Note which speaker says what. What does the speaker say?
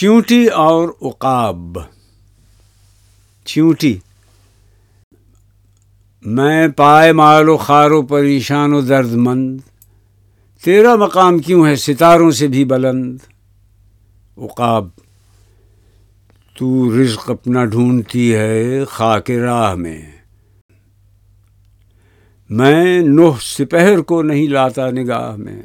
Speaker 1: چیونٹی اور عقاب۔ چیونٹی۔ میں پائے مال و خار و پریشان و درد مند تیرا مقام کیوں ہے ستاروں سے بھی بلند؟ عقاب، تو رزق اپنا ڈھونڈتی ہے خاک راہ میں۔ میں نوح سپہر کو نہیں لاتا نگاہ میں۔